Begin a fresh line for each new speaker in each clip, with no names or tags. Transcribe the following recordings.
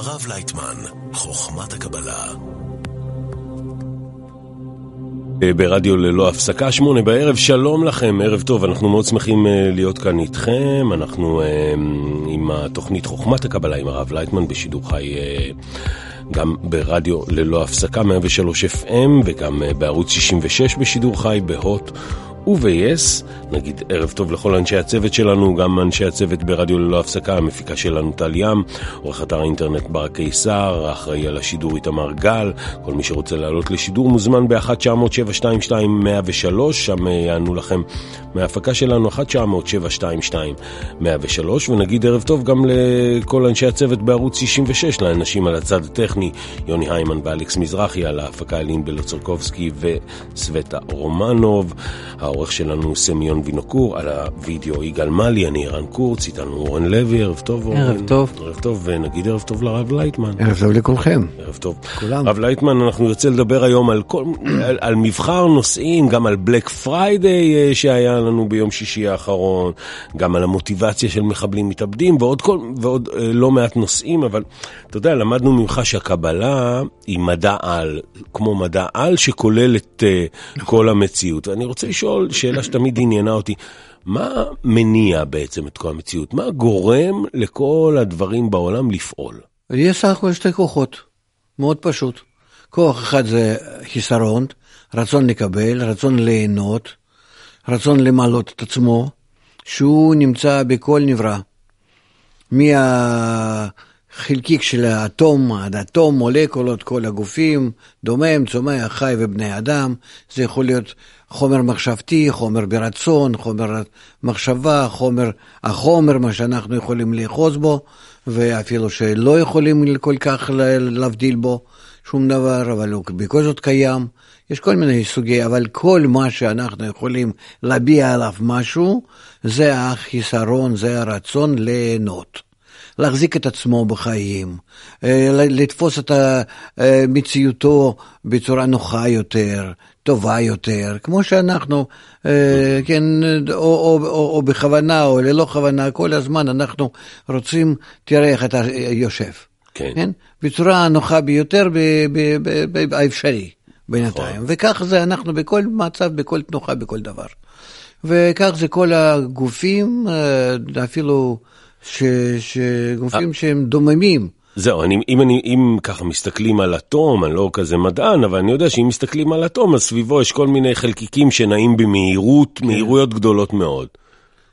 הרב לייטמן, חוכמת הקבלה. אה, ברדיו ללא הפסקה, שמונה בערב, שלום לכם, ערב טוב, אנחנו מאוד שמחים אה, להיות כאן איתכם, אנחנו אה, עם התוכנית חוכמת הקבלה עם הרב לייטמן בשידור חי גם ברדיו ללא הפסקה, 103 FM וגם בערוץ 66 בשידור חי בהוט וב-yes, נגיד ערב טוב לכל אנשי הצוות שלנו, גם אנשי הצוות ברדיו ללא הפסקה, המפיקה שלנו טל ים, עורך אתר האינטרנט בר קיסר, האחראי על השידור איתמר גל, כל מי שרוצה לעלות לשידור מוזמן ב-1-900-722-103, שם אה, יענו לכם מההפקה שלנו, 1-900-722-103, ונגיד ערב טוב גם לכל אנשי הצוות בערוץ 66, לאנשים על הצד הטכני, יוני היימן ואלכס מזרחי, על ההפקה אלין בלוצרקובסקי וסווטה רומנוב. העורך שלנו סמיון וינוקור, על הוידאו יגאל מלי, אני ערן קורץ, איתנו אורן לוי, ערב טוב אורן.
ערב טוב.
ערב טוב, ונגיד ערב טוב לרב לייטמן.
ערב טוב לכולכם.
ערב טוב. כולם. רב לייטמן, אנחנו נרצה לדבר היום על, כל, על, על מבחר נושאים, גם על Black Friday אה, שהיה לנו ביום שישי האחרון, גם על המוטיבציה של מחבלים מתאבדים, ועוד, כל, ועוד אה, לא מעט נושאים, אבל אתה יודע, למדנו ממך שהקבלה היא מדע על, כמו מדע על שכולל את uh, כל המציאות. ואני רוצה לשאול שאלה שתמיד עניינה אותי, מה מניע בעצם את כל המציאות? מה גורם לכל הדברים בעולם לפעול?
יש סך הכל שתי כוחות, מאוד פשוט. כוח אחד זה חיסרון, רצון לקבל, רצון ליהנות, רצון למלות את עצמו, שהוא נמצא בכל נברא. מהחלקיק של האטום, עד אטום, מולקולות, כל הגופים, דומם, צומח, חי ובני אדם, זה יכול להיות חומר מחשבתי, חומר ברצון, חומר מחשבה, חומר, החומר, מה שאנחנו יכולים לאחוז בו, ואפילו שלא יכולים כל כך להבדיל בו שום דבר, אבל הוא בכל זאת קיים. יש כל מיני סוגי, אבל כל מה שאנחנו יכולים להביע עליו משהו, זה החיסרון, זה הרצון ליהנות. להחזיק את עצמו בחיים, אה, לתפוס את מציאותו בצורה נוחה יותר, טובה יותר, כמו שאנחנו, אה, כן, או, או, או, או בכוונה או ללא כוונה, כל הזמן אנחנו רוצים, תראה איך אתה יושב.
כן. כן?
בצורה הנוחה ביותר האפשרי בינתיים. נכון. וכך זה אנחנו בכל מצב, בכל תנוחה, בכל דבר. וכך זה כל הגופים, אה, אפילו ש, שגופים. שהם דוממים.
זהו, אני, אם, אני, אם ככה מסתכלים על אטום, אני לא כזה מדען, אבל אני יודע שאם מסתכלים על אטום, אז סביבו יש כל מיני חלקיקים שנעים במהירות, כן. מהירויות גדולות מאוד.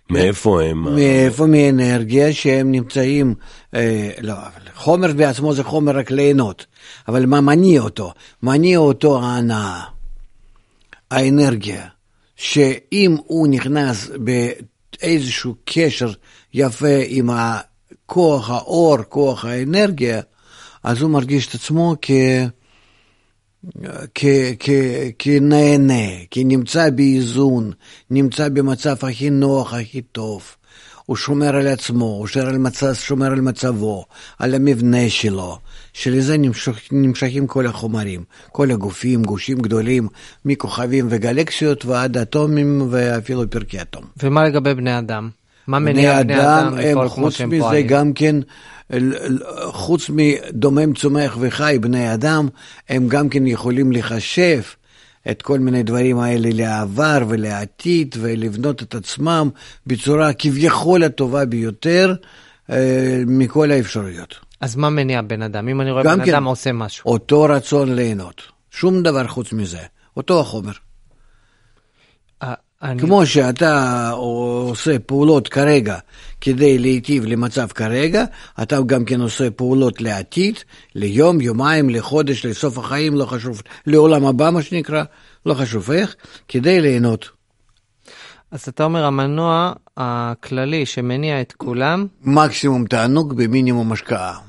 מאיפה הם?
מאיפה מאנרגיה שהם נמצאים, אה, לא, אבל חומר בעצמו זה חומר רק ליהנות, אבל מה מניע אותו? מניע אותו ההנאה, האנרגיה, שאם הוא נכנס באיזשהו קשר יפה עם כוח האור, כוח האנרגיה, אז הוא מרגיש את עצמו כ... כנהנה, כנמצא באיזון, נמצא במצב הכי נוח, הכי טוב. הוא שומר על עצמו, הוא שומר על, מצב, שומר על מצבו, על המבנה שלו, שלזה נמשך, נמשכים כל החומרים, כל הגופים, גושים גדולים, מכוכבים וגלקסיות ועד אטומים ואפילו פרקי אטום.
ומה לגבי בני אדם? מה מניע בני אדם כמו שהם
פועלים? חוץ מזה גם כן, חוץ מדומם צומח וחי, בני אדם, הם גם כן יכולים לחשב את כל מיני דברים האלה לעבר ולעתיד ולבנות את עצמם בצורה כביכול הטובה ביותר אה, מכל האפשרויות.
אז מה מניע בן אדם? אם אני רואה בן כן, אדם עושה משהו.
אותו רצון ליהנות, שום דבר חוץ מזה, אותו החומר. אני... כמו שאתה עושה פעולות כרגע כדי להיטיב למצב כרגע, אתה גם כן עושה פעולות לעתיד, ליום, יומיים, לחודש, לסוף החיים, לא חשוב, לעולם הבא מה שנקרא, לא חשוב איך, כדי ליהנות.
אז אתה אומר המנוע הכללי שמניע את כולם?
מקסימום תענוג במינימום השקעה.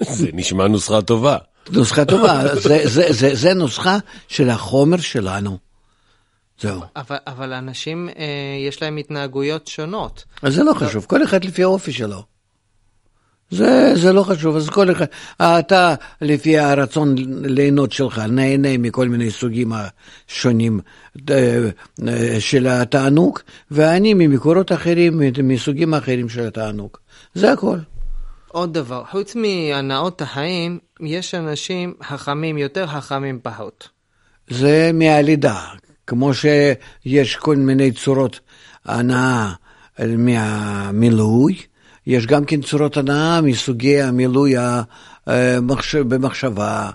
זה נשמע נוסחה טובה.
נוסחה טובה, זה, זה, זה, זה נוסחה של החומר שלנו. זהו.
אבל, אבל אנשים, אה, יש להם התנהגויות שונות.
אז זה לא חשוב, כל אחד לפי האופי שלו. זה, זה לא חשוב, אז כל אחד, אתה לפי הרצון ליהנות שלך, נהנה מכל מיני סוגים השונים אה, אה, של התענוג, ואני ממקורות אחרים, מסוגים אחרים של התענוג. זה הכל.
עוד דבר, חוץ מהנאות החיים, יש אנשים חכמים יותר, חכמים פחות.
זה מהלידה, כמו שיש כל מיני צורות הנאה מהמילוי, יש גם כן צורות הנאה מסוגי המילוי. במחשבה.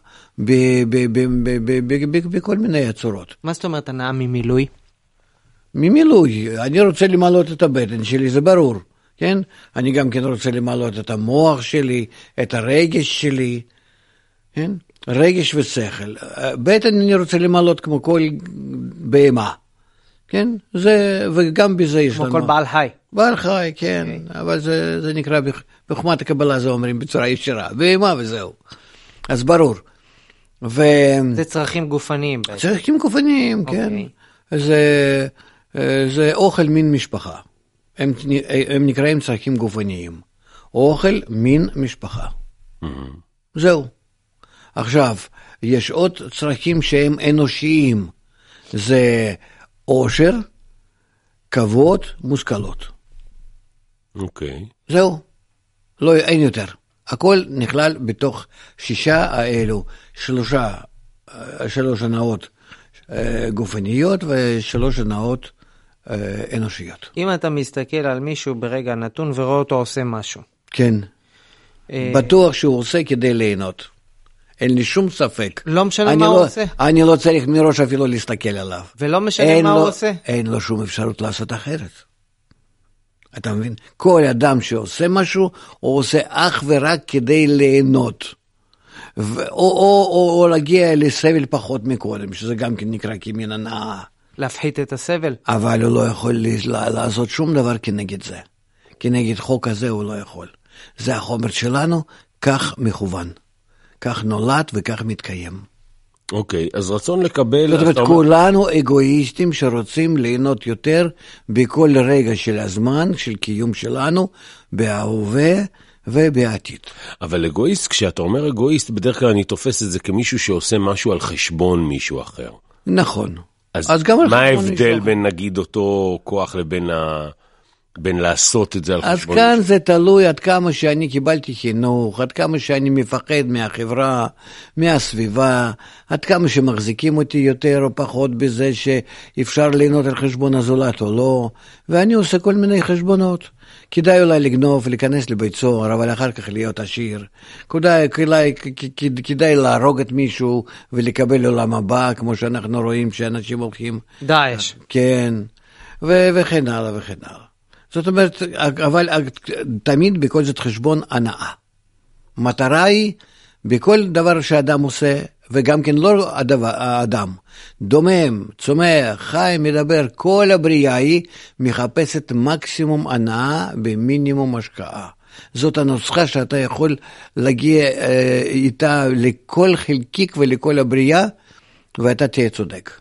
בכל מיני צורות.
מה זאת אומרת הנאה ממילוי?
ממילוי, אני רוצה למלות את הבטן שלי, זה ברור, כן? אני גם כן רוצה למלות את המוח שלי, את הרגש שלי, כן? רגש ושכל. בטן אני רוצה למלות כמו כל בהמה, כן? זה, וגם בזה יש
כמו
לנו...
כל בעל חי.
בעל חי, כן, okay. אבל זה, זה נקרא, בחוכמת הקבלה זה אומרים בצורה ישירה, בהמה וזהו. אז ברור. ו...
זה צרכים גופניים.
צרכים גופניים, כן.
אוקיי.
זה, זה אוכל מין משפחה. הם, הם נקראים צרכים גופניים. אוכל מין משפחה. זהו. עכשיו, יש עוד צרכים שהם אנושיים. זה עושר, כבוד, מושכלות.
אוקיי.
זהו. לא, אין יותר. הכל נכלל בתוך שישה האלו, שלושה, אה, שלוש הנאות אה, גופניות ושלוש הנאות אה, אנושיות.
אם אתה מסתכל על מישהו ברגע נתון ורואה אותו עושה משהו.
כן.
אה,
בטוח שהוא עושה כדי ליהנות. אין לי שום ספק.
לא משנה מה
לא,
הוא עושה.
אני לא צריך מראש אפילו להסתכל עליו.
ולא משנה מה
לו,
הוא עושה.
אין לו שום אפשרות לעשות אחרת. אתה מבין? כל אדם שעושה משהו, הוא עושה אך ורק כדי ליהנות. ו- או, או, או, או להגיע לסבל פחות מקודם, שזה גם כן נקרא כמין הנאה.
להפחית את הסבל.
אבל הוא לא יכול לעשות שום דבר כנגד זה. כנגד חוק הזה הוא לא יכול. זה החומר שלנו, כך מכוון. כך נולד וכך מתקיים.
אוקיי, אז רצון לקבל...
זאת אומרת, כולנו אגואיסטים שרוצים ליהנות יותר בכל רגע של הזמן, של קיום שלנו, בהווה ובעתיד.
אבל אגואיסט, כשאתה אומר אגואיסט, בדרך כלל אני תופס את זה כמישהו שעושה משהו על חשבון מישהו אחר.
נכון.
אז,
על
מה ההבדל בין נגיד אותו כוח לבין ה... בין לעשות את זה על
אז
חשבון
כאן
מישהו?
זה תלוי עד כמה שאני קיבלתי חינוך, עד כמה שאני מפחד מהחברה, מהסביבה, עד כמה שמחזיקים אותי יותר או פחות בזה שאפשר ליהנות על חשבון הזולת או לא, ואני עושה כל מיני חשבונות. כדאי אולי לגנוב ולהיכנס לבית סוהר, אבל אחר כך להיות עשיר. כדאי, כדאי, כדאי להרוג את מישהו ולקבל עולם הבא, כמו שאנחנו רואים שאנשים הולכים
דאעש.
כן, ו- וכן הלאה וכן הלאה. זאת אומרת, אבל תמיד בכל זאת חשבון הנאה. מטרה היא, בכל דבר שאדם עושה, וגם כן לא הדבר, האדם, דומם, צומח, חי, מדבר, כל הבריאה היא מחפשת מקסימום הנאה במינימום השקעה. זאת הנוסחה שאתה יכול להגיע אה, איתה לכל חלקיק ולכל הבריאה, ואתה תהיה צודק.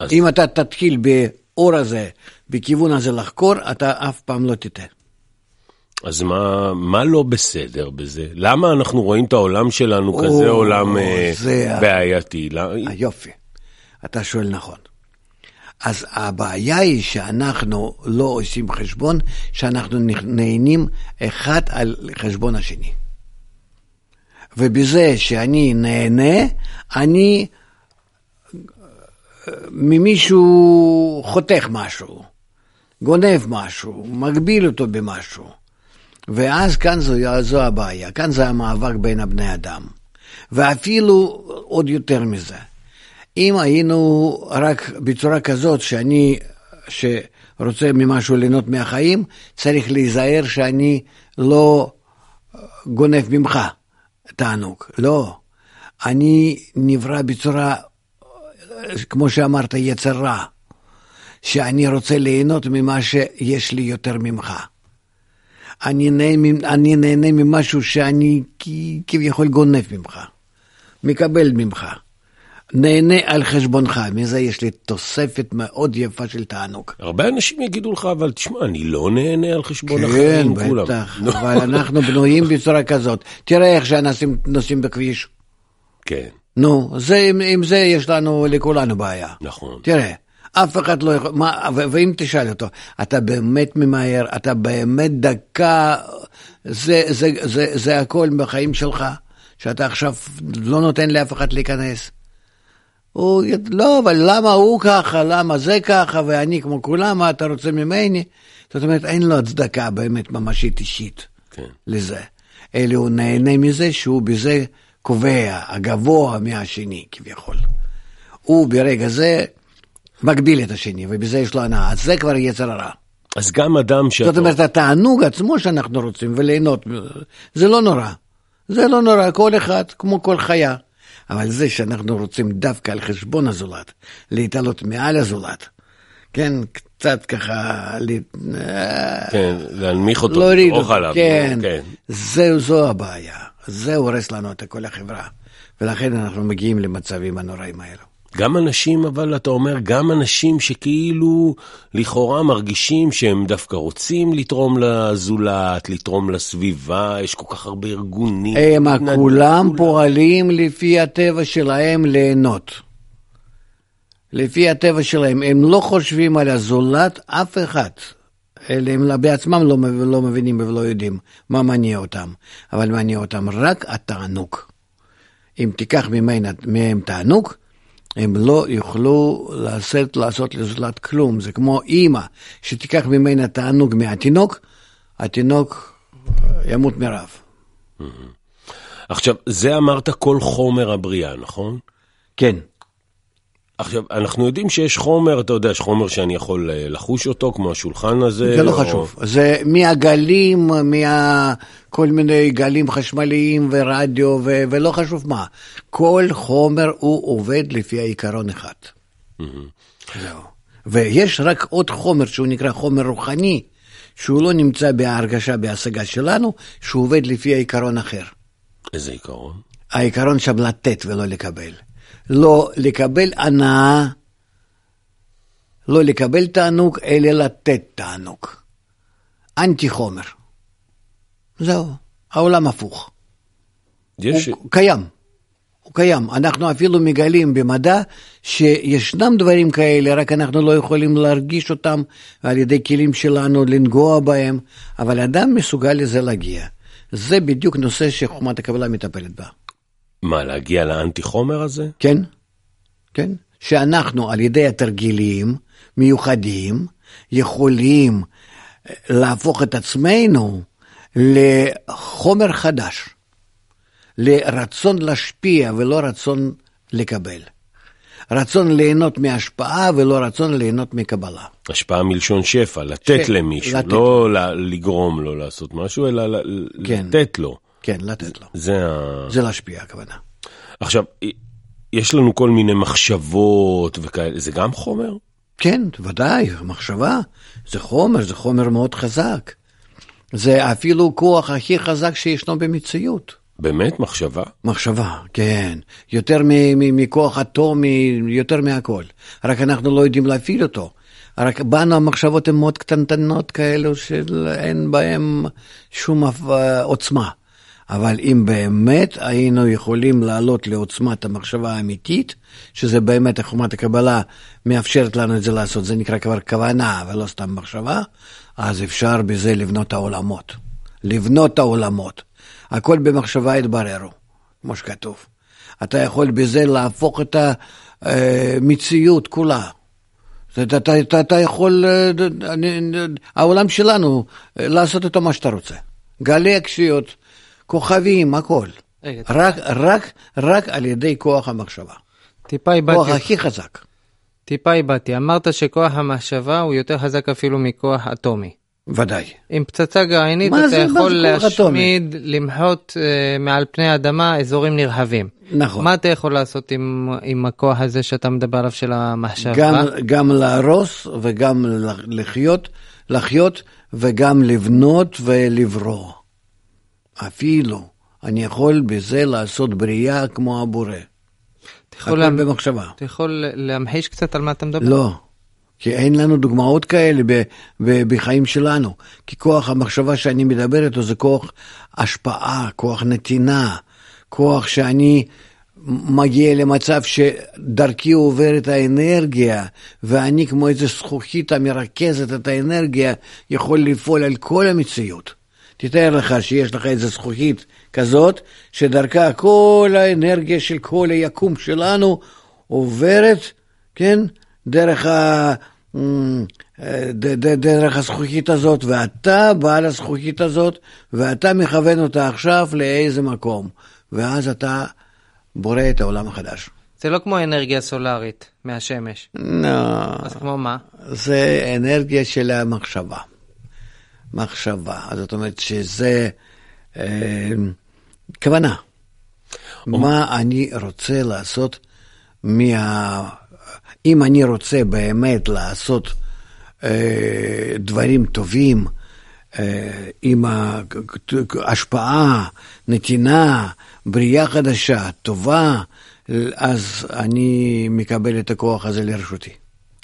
אז-
אם אתה תתחיל באור הזה, בכיוון הזה לחקור, אתה אף פעם לא תטעה.
אז מה, מה לא בסדר בזה? למה אנחנו רואים את העולם שלנו
או,
כזה עולם אה,
זה ה-
בעייתי? לא-
היופי, אתה שואל נכון. אז הבעיה היא שאנחנו לא עושים חשבון, שאנחנו נהנים אחד על חשבון השני. ובזה שאני נהנה, אני ממישהו חותך משהו, גונב משהו, מגביל אותו במשהו. ואז כאן זו, זו הבעיה, כאן זה המאבק בין הבני אדם. ואפילו עוד יותר מזה. אם היינו רק בצורה כזאת שאני, שרוצה ממשהו ליהנות מהחיים, צריך להיזהר שאני לא גונב ממך תענוג. לא. אני נברא בצורה, כמו שאמרת, יצר רע. שאני רוצה ליהנות ממה שיש לי יותר ממך. אני נהנה, אני נהנה ממשהו שאני כביכול גונב ממך, מקבל ממך, נהנה על חשבונך, מזה יש לי תוספת מאוד יפה של תענוג.
הרבה אנשים יגידו לך, אבל תשמע, אני לא נהנה על חשבון
כן,
אחרים, כולם.
בטח,
נו.
אבל אנחנו בנויים בצורה כזאת. תראה איך שאנשים נוסעים בכביש.
כן,
נו, זה, עם, עם זה יש לנו, לכולנו בעיה.
נכון.
תראה, אף אחד לא יכול, מה, ואם תשאל אותו, אתה באמת ממהר, אתה באמת דקה זה, זה, זה, זה הכל בחיים שלך, שאתה עכשיו לא נותן לאף אחד להיכנס. הוא, לא, אבל למה הוא ככה, למה זה ככה, ואני כמו כולם, מה אתה רוצה ממני? זאת אומרת, אין לו הצדקה באמת ממשית אישית
כן.
לזה. אלא הוא נהנה מזה שהוא בזה קובע, הגבוה מהשני כביכול. הוא ברגע זה מגביל את השני, ובזה יש לו הנאה. אז זה כבר יצר הרע.
אז גם אדם שאתה...
זאת אומרת, התענוג עצמו שאנחנו רוצים, וליהנות, זה לא נורא. זה לא נורא, כל אחד, כמו כל חיה. אבל זה שאנחנו רוצים דווקא על חשבון הזולת, להתעלות מעל הזולת, כן, קצת ככה,
כן, להנמיך אותו,
אותו,
עליו.
כן,
כן.
זהו, זו הבעיה. זה הורס לנו את כל החברה. ולכן אנחנו מגיעים למצבים הנוראים האלו.
גם אנשים, אבל אתה אומר, גם אנשים שכאילו לכאורה מרגישים שהם דווקא רוצים לתרום לזולת, לתרום לסביבה, יש כל כך הרבה ארגונים.
הם
מתנדבים,
כולם פועלים לפי הטבע שלהם ליהנות. לפי הטבע שלהם, הם לא חושבים על הזולת אף אחד. אלה הם בעצמם לא, לא מבינים ולא יודעים מה מניע אותם, אבל מניע אותם רק התענוג. אם תיקח ממנה, מהם תענוג, הם לא יוכלו לעשות, לעשות לזולת כלום. זה כמו אימא שתיקח ממנה תענוג מהתינוק, התינוק ימות מרעב.
עכשיו, זה אמרת כל חומר הבריאה, נכון?
כן.
עכשיו, אנחנו יודעים שיש חומר, אתה יודע, יש חומר שאני יכול אה, לחוש אותו, כמו השולחן הזה.
זה לא
או-
חשוב. זה מהגלים, מכל מיני גלים חשמליים ורדיו ו- ולא חשוב מה. כל חומר הוא עובד לפי העיקרון אחד. זהו. ויש רק עוד חומר שהוא נקרא חומר רוחני, שהוא לא נמצא בהרגשה, בהשגה שלנו, שהוא עובד לפי העיקרון אחר.
איזה עיקרון?
העיקרון שם לתת ולא לקבל. לא לקבל הנאה, לא לקבל תענוג, אלא לתת תענוג. אנטי חומר. זהו, העולם הפוך.
יש...
הוא קיים. הוא קיים. אנחנו אפילו מגלים במדע שישנם דברים כאלה, רק אנחנו לא יכולים להרגיש אותם על ידי כלים שלנו, לנגוע בהם, אבל אדם מסוגל לזה להגיע. זה בדיוק נושא שחוכמת הקבלה מטפלת בה.
מה, להגיע לאנטי חומר הזה?
כן, כן. שאנחנו על ידי התרגילים מיוחדים יכולים אה, להפוך את עצמנו לחומר חדש, לרצון להשפיע ולא רצון לקבל. רצון ליהנות מהשפעה ולא רצון ליהנות מקבלה.
השפעה מלשון שפע, לתת
ש-
למישהו,
לתת.
לא לגרום לו לעשות משהו, אלא
כן.
לתת לו.
כן, לתת לו.
זה ה...
זה להשפיע הכוונה.
עכשיו, יש לנו כל מיני מחשבות וכאלה, זה גם חומר?
כן, ודאי, מחשבה, זה חומר, זה חומר מאוד חזק. זה אפילו כוח הכי חזק שישנו במציאות.
באמת מחשבה?
מחשבה, כן. יותר מ- מ- מכוח אטומי, יותר מהכל. רק אנחנו לא יודעים להפעיל אותו. רק בנו המחשבות הן מאוד קטנטנות כאלו שאין בהן שום אה, עוצמה. אבל אם באמת היינו יכולים לעלות לעוצמת המחשבה האמיתית, שזה באמת חומת הקבלה מאפשרת לנו את זה לעשות, זה נקרא כבר כוונה ולא סתם מחשבה, אז אפשר בזה לבנות העולמות. לבנות העולמות. הכל במחשבה יתבררו, כמו שכתוב. אתה יכול בזה להפוך את המציאות כולה. אתה, אתה, אתה, אתה יכול, אה, אני- העולם שלנו, אה, לעשות איתו מה שאתה רוצה. גלי הקשיות, כוכבים, הכל.
רגע,
רק, רק, רק על ידי כוח המחשבה.
טיפה
כוח
איבדתי,
הכי חזק.
טיפה איבדתי. אמרת שכוח המחשבה הוא יותר חזק אפילו מכוח אטומי.
ודאי.
עם פצצה גרעינית אתה
זה-
יכול
כוח אטומי?
להשמיד, למחות אה, מעל פני האדמה אזורים נרחבים.
נכון.
מה אתה יכול לעשות עם, עם הכוח הזה שאתה מדבר עליו של המחשבה?
גם, גם להרוס וגם לחיות, לחיות וגם לבנות ולברוא. אפילו, אני יכול בזה לעשות בריאה כמו הבורא. הכל
להמ...
במחשבה.
אתה יכול להמחיש קצת על מה אתה מדבר?
לא, כי אין לנו דוגמאות כאלה ב- ב- בחיים שלנו. כי כוח המחשבה שאני מדבר איתו זה כוח השפעה, כוח נתינה, כוח שאני מגיע למצב שדרכי עוברת האנרגיה, ואני כמו איזה זכוכית המרכזת את האנרגיה, יכול לפעול על כל המציאות. תתאר לך שיש לך איזו זכוכית כזאת, שדרכה כל האנרגיה של כל היקום שלנו עוברת, כן, דרך, ה... אמ, דרך הזכוכית הזאת, ואתה בעל הזכוכית הזאת, ואתה מכוון אותה עכשיו לאיזה מקום, ואז אתה בורא את העולם החדש.
זה לא כמו אנרגיה סולארית מהשמש.
לא.
אז כמו מה?
זה אנרגיה של המחשבה. מחשבה. זאת אומרת שזה אה, כוונה. מה אני רוצה לעשות מה... אם אני רוצה באמת לעשות אה, דברים טובים, אה, עם השפעה, נתינה, בריאה חדשה, טובה, אז אני מקבל את הכוח הזה לרשותי.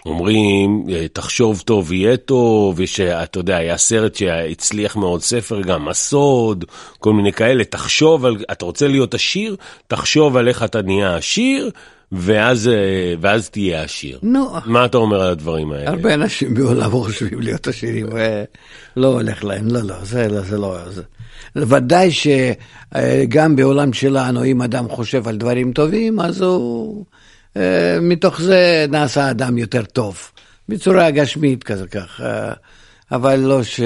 אומרים, תחשוב טוב יהיה טוב, ושאתה יודע, היה סרט שהצליח מאוד, ספר גם, הסוד, כל מיני כאלה, תחשוב על, אתה רוצה להיות עשיר, תחשוב על איך אתה נהיה עשיר, ואז, ואז תהיה עשיר.
נו.
מה אתה אומר על הדברים האלה?
הרבה אנשים בעולם חושבים להיות עשירים, ולא הולך להם, לא, לא, זה לא, זה לא. זה... ודאי שגם בעולם שלנו, אם אדם חושב על דברים טובים, אז הוא, אה, מתוך זה נעשה אדם יותר טוב, בצורה גשמית כזה כך, אה, אבל לא ש...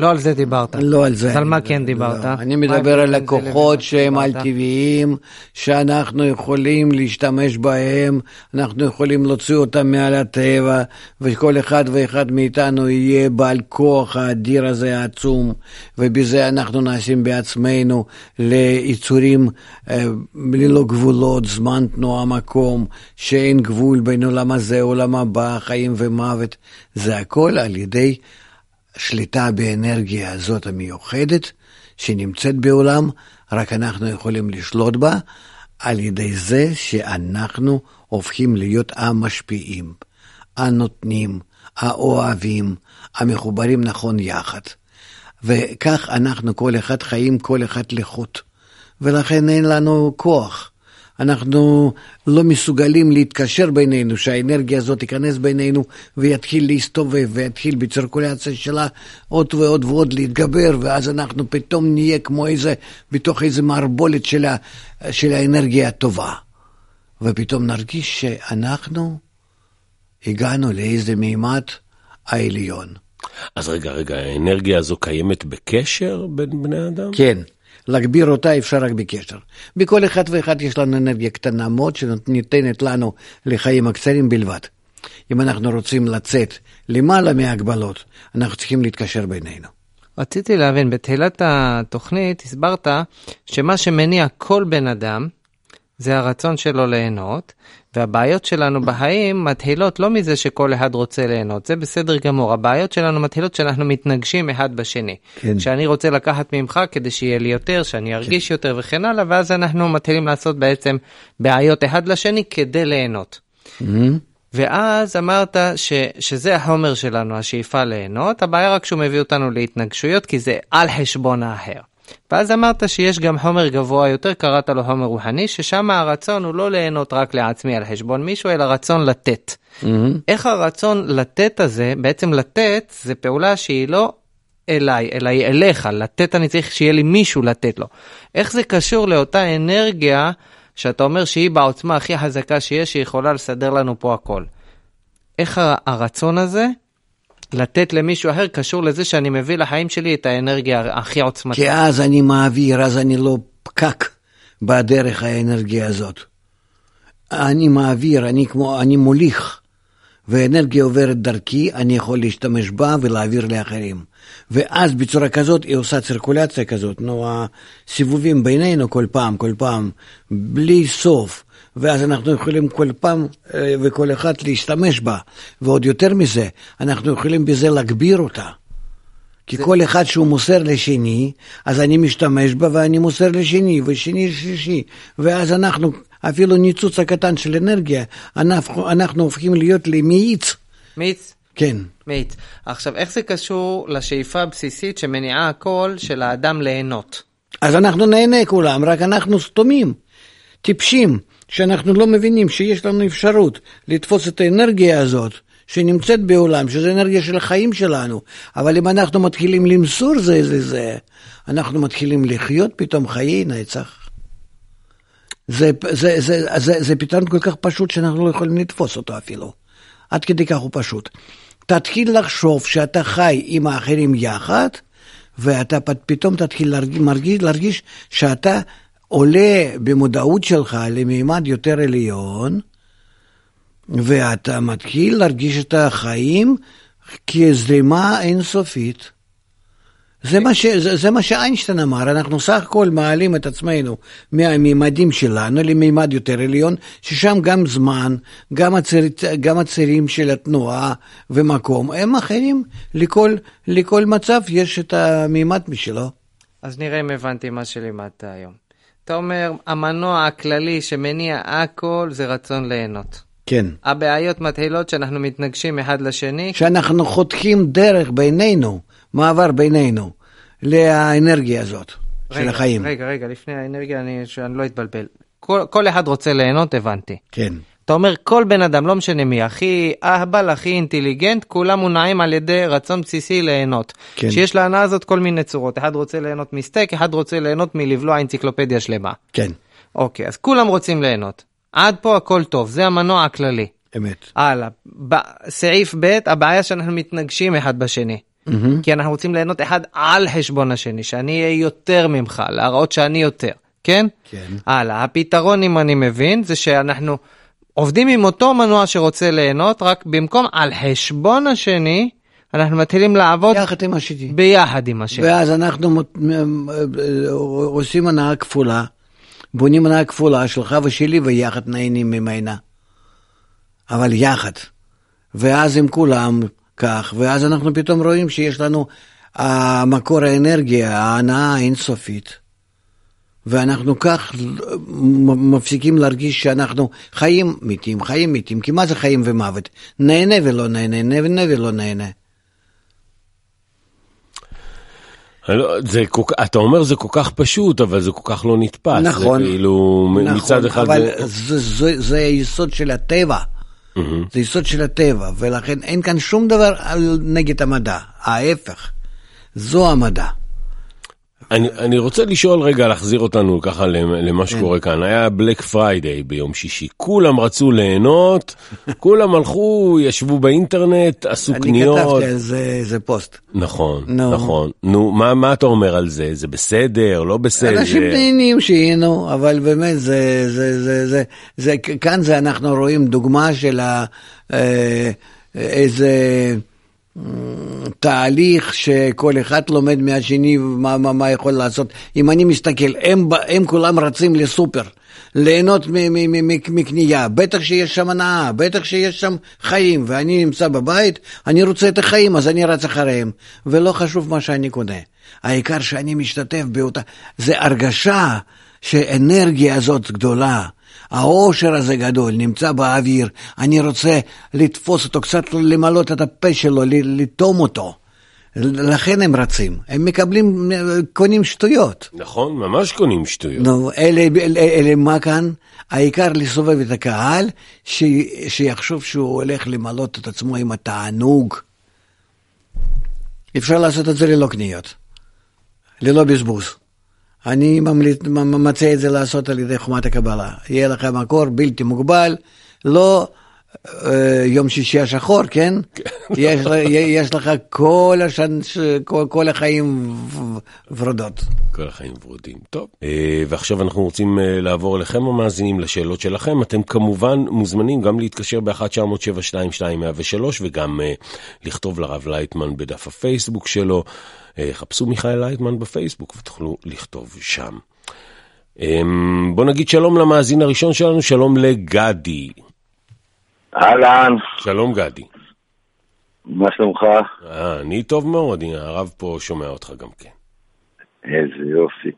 לא על זה דיברת.
לא על זה.
אז על מה כן דיברת?
לא. אני מדבר על לקוחות שהם על-טבעיים, שאנחנו יכולים להשתמש בהם, אנחנו יכולים להוציא אותם מעל הטבע, וכל אחד ואחד מאיתנו יהיה בעל כוח האדיר הזה העצום, ובזה אנחנו נעשים בעצמנו ליצורים אה, ללא גבולות, זמן תנועה, מקום, שאין גבול בין עולם הזה, עולם הבא, חיים ומוות. זה הכל על ידי... שליטה באנרגיה הזאת המיוחדת שנמצאת בעולם, רק אנחנו יכולים לשלוט בה על ידי זה שאנחנו הופכים להיות המשפיעים, הנותנים, האוהבים, המחוברים נכון יחד. וכך אנחנו כל אחד חיים כל אחד לחוט, ולכן אין לנו כוח. אנחנו לא מסוגלים להתקשר בינינו, שהאנרגיה הזאת תיכנס בינינו ויתחיל להסתובב ויתחיל בצירקולציה שלה עוד ועוד ועוד להתגבר, ואז אנחנו פתאום נהיה כמו איזה, בתוך איזה מערבולת של, ה, של האנרגיה הטובה. ופתאום נרגיש שאנחנו הגענו לאיזה מימד העליון.
אז רגע, רגע, האנרגיה הזו קיימת בקשר בין בני אדם?
כן. להגביר אותה אפשר רק בקשר. בכל אחד ואחד יש לנו אנרגיה קטנה מאוד שניתנת לנו לחיים הקצרים בלבד. אם אנחנו רוצים לצאת למעלה מהגבלות, אנחנו צריכים להתקשר בינינו.
רציתי להבין, בתחילת התוכנית הסברת שמה שמניע כל בן אדם זה הרצון שלו ליהנות, והבעיות שלנו בחיים מתחילות לא מזה שכל אחד רוצה ליהנות, זה בסדר גמור, הבעיות שלנו מתחילות שאנחנו מתנגשים אחד בשני. כן. שאני רוצה לקחת ממך כדי שיהיה לי יותר, שאני ארגיש כן. יותר וכן הלאה, ואז אנחנו מתחילים לעשות בעצם בעיות אחד לשני כדי ליהנות. Mm-hmm. ואז אמרת ש, שזה החומר שלנו, השאיפה ליהנות, הבעיה רק שהוא מביא אותנו להתנגשויות, כי זה על חשבון האחר. ואז אמרת שיש גם חומר גבוה יותר, קראת לו חומר רוחני, ששם הרצון הוא לא ליהנות רק לעצמי על חשבון מישהו, אלא רצון לתת. Mm-hmm. איך הרצון לתת הזה, בעצם לתת זה פעולה שהיא לא אליי, אלא היא אליך, לתת אני צריך שיהיה לי מישהו לתת לו. איך זה קשור לאותה אנרגיה שאתה אומר שהיא בעוצמה הכי חזקה שיש, שיכולה לסדר לנו פה הכל. איך הרצון הזה לתת למישהו אחר קשור לזה שאני מביא לחיים שלי את האנרגיה הכי עוצמתית.
כי אז אני מעביר, אז אני לא פקק בדרך האנרגיה הזאת. אני מעביר, אני כמו, אני מוליך, ואנרגיה עוברת דרכי, אני יכול להשתמש בה ולהעביר לאחרים. ואז בצורה כזאת היא עושה צירקולציה כזאת, נו, הסיבובים בינינו כל פעם, כל פעם, בלי סוף. ואז אנחנו יכולים כל פעם אה, וכל אחד להשתמש בה. ועוד יותר מזה, אנחנו יכולים בזה להגביר אותה. כי זה... כל אחד שהוא מוסר לשני, אז אני משתמש בה ואני מוסר לשני, ושני לשלישי. ואז אנחנו, אפילו ניצוץ הקטן של אנרגיה, אנחנו, אנחנו הופכים להיות למאיץ.
מאיץ?
כן.
מאיץ. עכשיו, איך זה קשור לשאיפה הבסיסית שמניעה הכל של האדם ליהנות?
אז אנחנו נהנה כולם, רק אנחנו סתומים, טיפשים. שאנחנו לא מבינים שיש לנו אפשרות לתפוס את האנרגיה הזאת, שנמצאת בעולם, שזו אנרגיה של החיים שלנו. אבל אם אנחנו מתחילים למסור זה לזה, אנחנו מתחילים לחיות פתאום חיי נצח. זה, זה, זה, זה, זה, זה פתרון כל כך פשוט שאנחנו לא יכולים לתפוס אותו אפילו. עד כדי כך הוא פשוט. תתחיל לחשוב שאתה חי עם האחרים יחד, ואתה פתאום תתחיל להרגיש, להרגיש שאתה עולה במודעות שלך למימד יותר עליון, ואתה מתחיל להרגיש את החיים כזרימה אינסופית. זה מה, ש, זה, זה מה שאיינשטיין אמר, אנחנו סך הכל מעלים את עצמנו מהמימדים שלנו למימד יותר עליון, ששם גם זמן, גם, הציר, גם הצירים של התנועה ומקום, הם אחרים, לכל, לכל מצב יש את המימד משלו.
אז נראה אם הבנתי מה שלימדת היום. אתה אומר, המנוע הכללי שמניע הכל זה רצון ליהנות.
כן.
הבעיות מתחילות שאנחנו מתנגשים אחד לשני.
שאנחנו חותכים דרך בינינו. מעבר בינינו לאנרגיה הזאת רגע, של החיים.
רגע, רגע, לפני האנרגיה, אני, שאני לא אתבלבל. כל, כל אחד רוצה ליהנות, הבנתי.
כן.
אתה אומר, כל בן אדם, לא משנה מי, הכי אהבל, הכי אינטליגנט, כולם מונעים על ידי רצון בסיסי ליהנות. כן. שיש להנאה הזאת כל מיני צורות. אחד רוצה ליהנות מסטייק, אחד רוצה ליהנות מלבלוע אנציקלופדיה שלמה.
כן.
אוקיי, אז כולם רוצים ליהנות. עד פה הכל טוב, זה המנוע הכללי.
אמת.
הלאה. סעיף ב', הבעיה שאנחנו מתנגשים אחד בשני. Mm-hmm. כי אנחנו רוצים ליהנות אחד על חשבון השני, שאני אהיה יותר ממך, להראות שאני יותר, כן?
כן.
הלאה, הפתרון, אם אני מבין, זה שאנחנו עובדים עם אותו מנוע שרוצה ליהנות, רק במקום על חשבון השני, אנחנו מתחילים לעבוד
יחד עם השני.
ביחד עם השני.
ואז אנחנו עושים הנאה כפולה, בונים הנאה כפולה שלך ושלי, ויחד נהנים ממנה. אבל יחד. ואז עם כולם כך, ואז אנחנו פתאום רואים שיש לנו מקור האנרגיה, ההנאה האינסופית. ואנחנו כך מפסיקים להרגיש שאנחנו חיים מתים, חיים מתים, כי מה זה חיים ומוות? נהנה ולא נהנה, נהנה ולא נהנה.
לא, זה, אתה אומר זה כל כך פשוט, אבל זה כל כך לא נתפס.
נכון,
זה כאילו,
נכון,
מצד אחד
אבל זה... זה, זה, זה היסוד של הטבע. Mm-hmm. זה יסוד של הטבע, ולכן אין כאן שום דבר נגד המדע, ההפך, זו המדע.
אני, אני רוצה לשאול רגע, להחזיר אותנו ככה למה כן. שקורה כאן. היה Black Friday ביום שישי, כולם רצו ליהנות, כולם הלכו, ישבו באינטרנט, עשו קניות.
אני כתבתי על זה איזה פוסט.
נכון, no. נכון. נו, מה, מה אתה אומר על זה? זה בסדר, לא בסדר?
אנשים נהנים שהיינו, אבל באמת, זה, זה, זה, זה, זה, כאן זה אנחנו רואים דוגמה של ה, אה, איזה... תהליך שכל אחד לומד מהשני מה, מה, מה יכול לעשות. אם אני מסתכל, הם, הם כולם רצים לסופר, ליהנות מקנייה, בטח שיש שם הנאה, בטח שיש שם חיים, ואני נמצא בבית, אני רוצה את החיים, אז אני רץ אחריהם, ולא חשוב מה שאני קונה. העיקר שאני משתתף באותה... זה הרגשה שאנרגיה הזאת גדולה. העושר הזה גדול, נמצא באוויר, אני רוצה לתפוס אותו, קצת למלות את הפה שלו, לטום אותו. לכן הם רצים, הם מקבלים, קונים שטויות.
נכון, ממש קונים שטויות.
נו, אלה, אלה, אלה מה כאן? העיקר לסובב את הקהל, ש, שיחשוב שהוא הולך למלות את עצמו עם התענוג. אפשר לעשות את זה ללא קניות, ללא בזבוז. אני ממליץ, מציע את זה לעשות על ידי חומת הקבלה. יהיה לך מקור בלתי מוגבל, לא אה, יום שישי השחור, כן? יש, יש לך כל, השן, כל, כל החיים ורודות.
כל החיים ורודים. טוב, אה, ועכשיו אנחנו רוצים אה, לעבור אליכם המאזינים לשאלות שלכם. אתם כמובן מוזמנים גם להתקשר ב-1972-103 וגם לכתוב לרב לייטמן בדף הפייסבוק שלו. חפשו מיכאל לייטמן בפייסבוק ותוכלו לכתוב שם. בוא נגיד שלום למאזין הראשון שלנו, שלום לגדי.
אהלן.
שלום גדי.
מה שלומך?
אה, אני טוב מאוד, הנה הרב פה שומע אותך גם כן.
איזה יופי.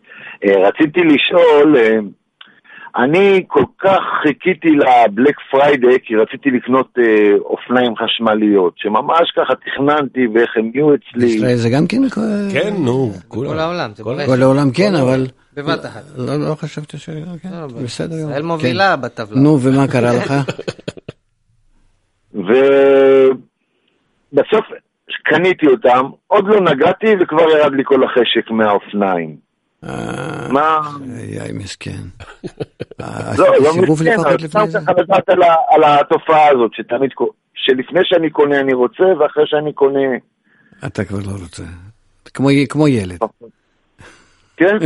אה, רציתי לשאול, אה, אני כל כך חיכיתי ל Black Friday כי רציתי לקנות אה, אופניים חשמליות, שממש ככה תכננתי ואיך הם יהיו אצלי.
ישראל זה גם כן?
כן, נו.
כל העולם.
כל העולם כן, אבל...
בבת אחת.
לא, לא חשבתי ש... כן, לא, בסדר.
ישראל מובילה כן. בטבלה.
נו, ומה קרה לך?
ו... בסוף קניתי אותם, עוד לא נגעתי וכבר ירד לי כל החשק מהאופניים.
אה,
מה?
איי, מסכן.
לא, לא
סיבוב
מסכן,
לפחות
אבל
לפני זה.
על התופעה הזאת, שתמיד, שלפני שאני קונה אני רוצה, ואחרי שאני קונה...
אתה כבר לא רוצה. כמו, כמו ילד.
כן?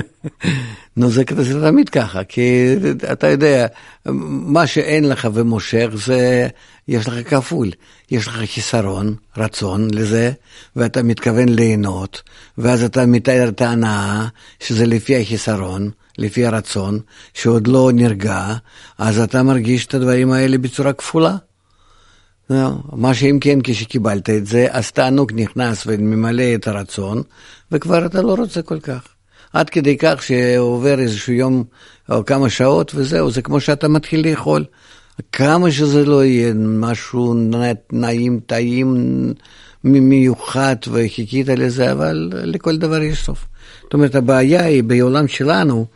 נו, זה, זה תמיד ככה, כי אתה יודע, מה שאין לך ומושך זה, יש לך כפול. יש לך חיסרון, רצון לזה, ואתה מתכוון ליהנות, ואז אתה מתאר את ההנאה, שזה לפי החיסרון, לפי הרצון, שעוד לא נרגע, אז אתה מרגיש את הדברים האלה בצורה כפולה. מה שאם כן, כשקיבלת את זה, אז תענוג נכנס וממלא את הרצון, וכבר אתה לא רוצה כל כך. עד כדי כך שעובר איזשהו יום או כמה שעות וזהו, זה כמו שאתה מתחיל לאכול. כמה שזה לא יהיה משהו נעים, טעים, מיוחד וחיכית לזה, אבל לכל דבר יש סוף. זאת אומרת, הבעיה היא בעולם שלנו,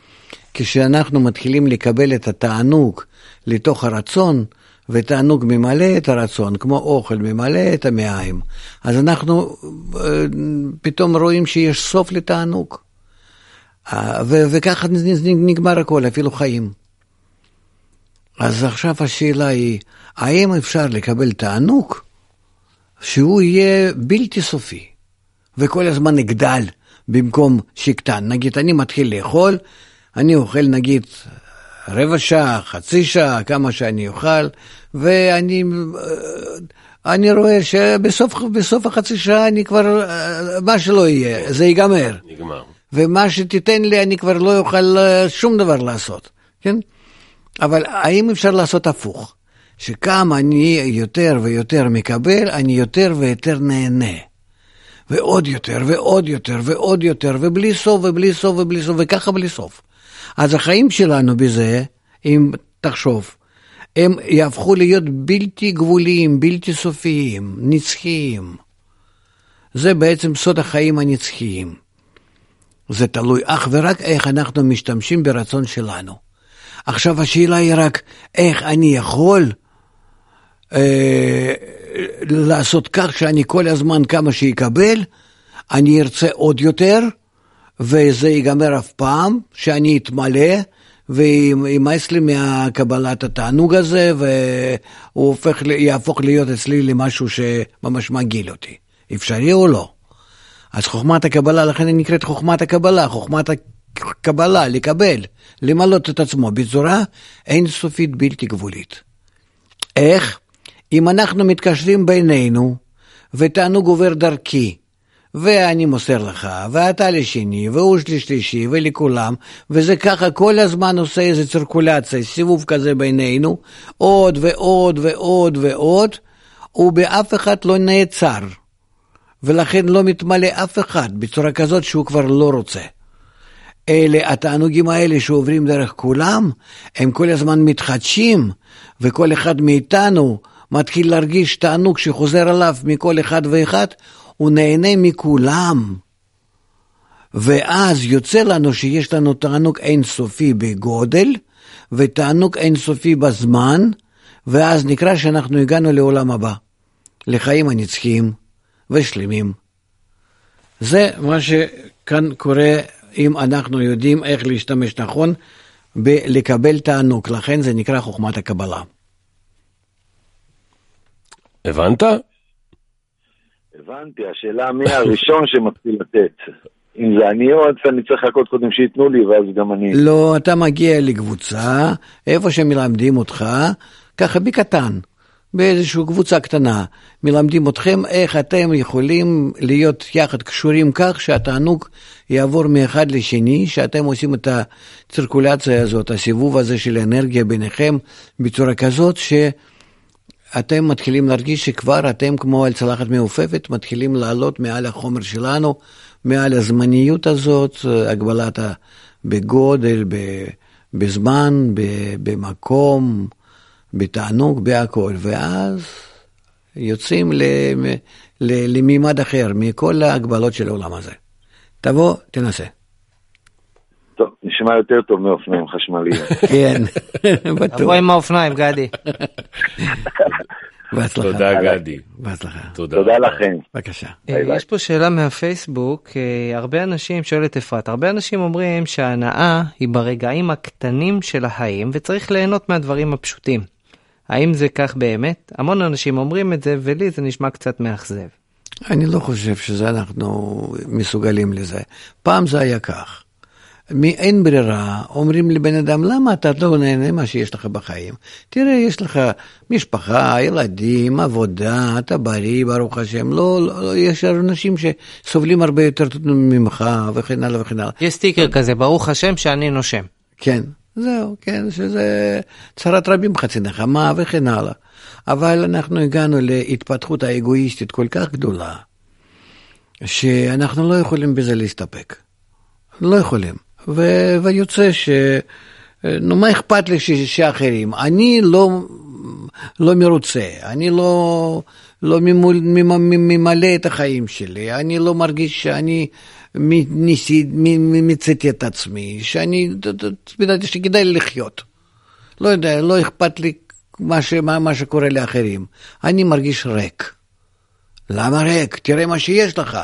כשאנחנו מתחילים לקבל את התענוג לתוך הרצון, ותענוג ממלא את הרצון, כמו אוכל ממלא את המעיים, אז אנחנו אה, פתאום רואים שיש סוף לתענוג. אה, וככה נגמר הכל, אפילו חיים. אז עכשיו השאלה היא, האם אפשר לקבל תענוג שהוא יהיה בלתי סופי, וכל הזמן יגדל במקום שיקטן? נגיד, אני מתחיל לאכול, אני אוכל נגיד רבע שעה, חצי שעה, כמה שאני אוכל, ואני אני רואה שבסוף בסוף החצי שעה אני כבר, מה שלא יהיה, זה ייגמר.
נגמר.
ומה שתיתן לי אני כבר לא אוכל אה, שום דבר לעשות, כן? אבל האם אפשר לעשות הפוך? שכמה אני יותר ויותר מקבל, אני יותר ויותר נהנה. ועוד יותר ועוד יותר ועוד יותר, ובלי סוף ובלי סוף ובלי סוף, וככה בלי סוף. אז החיים שלנו בזה, אם תחשוב, הם יהפכו להיות בלתי גבוליים, בלתי סופיים, נצחיים. זה בעצם סוד החיים הנצחיים. זה תלוי אך ורק איך אנחנו משתמשים ברצון שלנו. עכשיו השאלה היא רק איך אני יכול אה, לעשות כך שאני כל הזמן כמה שיקבל, אני ארצה עוד יותר, וזה ייגמר אף פעם, שאני אתמלא, וימאס לי מהקבלת התענוג הזה, והוא הופך, יהפוך להיות אצלי למשהו שממש מגעיל אותי. אפשרי או לא? אז חוכמת הקבלה, לכן היא נקראת חוכמת הקבלה, חוכמת הקבלה, לקבל, למלות את עצמו בצורה אינסופית בלתי גבולית. איך? אם אנחנו מתקשרים בינינו, ותענוג עובר דרכי, ואני מוסר לך, ואתה לשני, והוא לשלישי, ולכולם, וזה ככה כל הזמן עושה איזה צירקולציה, סיבוב כזה בינינו, עוד ועוד ועוד ועוד, ובאף אחד לא נעצר. ולכן לא מתמלא אף אחד בצורה כזאת שהוא כבר לא רוצה. אלה התענוגים האלה שעוברים דרך כולם, הם כל הזמן מתחדשים, וכל אחד מאיתנו מתחיל להרגיש תענוג שחוזר עליו מכל אחד ואחד, הוא נהנה מכולם. ואז יוצא לנו שיש לנו תענוג אינסופי בגודל, ותענוג אינסופי בזמן, ואז נקרא שאנחנו הגענו לעולם הבא, לחיים הנצחיים. ושלמים. זה מה שכאן קורה אם אנחנו יודעים איך להשתמש נכון בלקבל תענוג, לכן זה נקרא חוכמת הקבלה.
הבנת?
הבנתי, השאלה מי הראשון שמתחיל לתת. אם זה אני או אני צריך לחכות קודם שייתנו לי ואז גם אני...
לא, אתה מגיע לקבוצה, איפה שמלמדים אותך, ככה בקטן. באיזושהי קבוצה קטנה, מלמדים אתכם איך אתם יכולים להיות יחד קשורים כך שהתענוג יעבור מאחד לשני, שאתם עושים את הצירקולציה הזאת, הסיבוב הזה של האנרגיה ביניכם, בצורה כזאת שאתם מתחילים להרגיש שכבר אתם כמו על צלחת מעופפת, מתחילים לעלות מעל החומר שלנו, מעל הזמניות הזאת, הגבלת בגודל, בזמן, במקום. בתענוג, בהכל, ואז יוצאים למימד אחר מכל ההגבלות של העולם הזה. תבוא, תנסה.
טוב, נשמע יותר טוב מאופניים חשמליים.
כן, בטוח.
תבוא עם האופניים, גדי.
בהצלחה.
תודה גדי.
בהצלחה.
תודה.
לכם.
בבקשה.
ביי.
יש פה שאלה מהפייסבוק, אה, הרבה אנשים, שואלת אפרת, הרבה אנשים אומרים שההנאה היא ברגעים הקטנים של החיים וצריך ליהנות מהדברים הפשוטים. האם זה כך באמת? המון אנשים אומרים את זה ולי זה נשמע קצת מאכזב.
אני לא חושב שזה אנחנו מסוגלים לזה. פעם זה היה כך. אין ברירה, אומרים לבן אדם, למה אתה לא נהנה מה שיש לך בחיים? תראה, יש לך משפחה, ילדים, עבודה, אתה בריא, ברוך השם. לא, לא, לא יש אנשים שסובלים הרבה יותר ממך, וכן הלאה וכן הלאה.
יש סטיקר כזה, ברוך השם שאני נושם.
כן, זהו, כן, שזה צרת רבים חצי נחמה וכן הלאה. אבל אנחנו הגענו להתפתחות האגואיסטית כל כך גדולה, שאנחנו לא יכולים בזה להסתפק. לא יכולים. ו- ויוצא ש... נו, מה אכפת לי ש- שאחרים? אני לא, לא מרוצה, אני לא, לא ממול, ממלא את החיים שלי, אני לא מרגיש שאני ניסי, מיציתי את עצמי, שאני, יודעת, שכדאי לי לחיות. לא יודע, לא אכפת לי מה, ש, מה, מה שקורה לאחרים. אני מרגיש ריק. למה ריק? תראה מה שיש לך.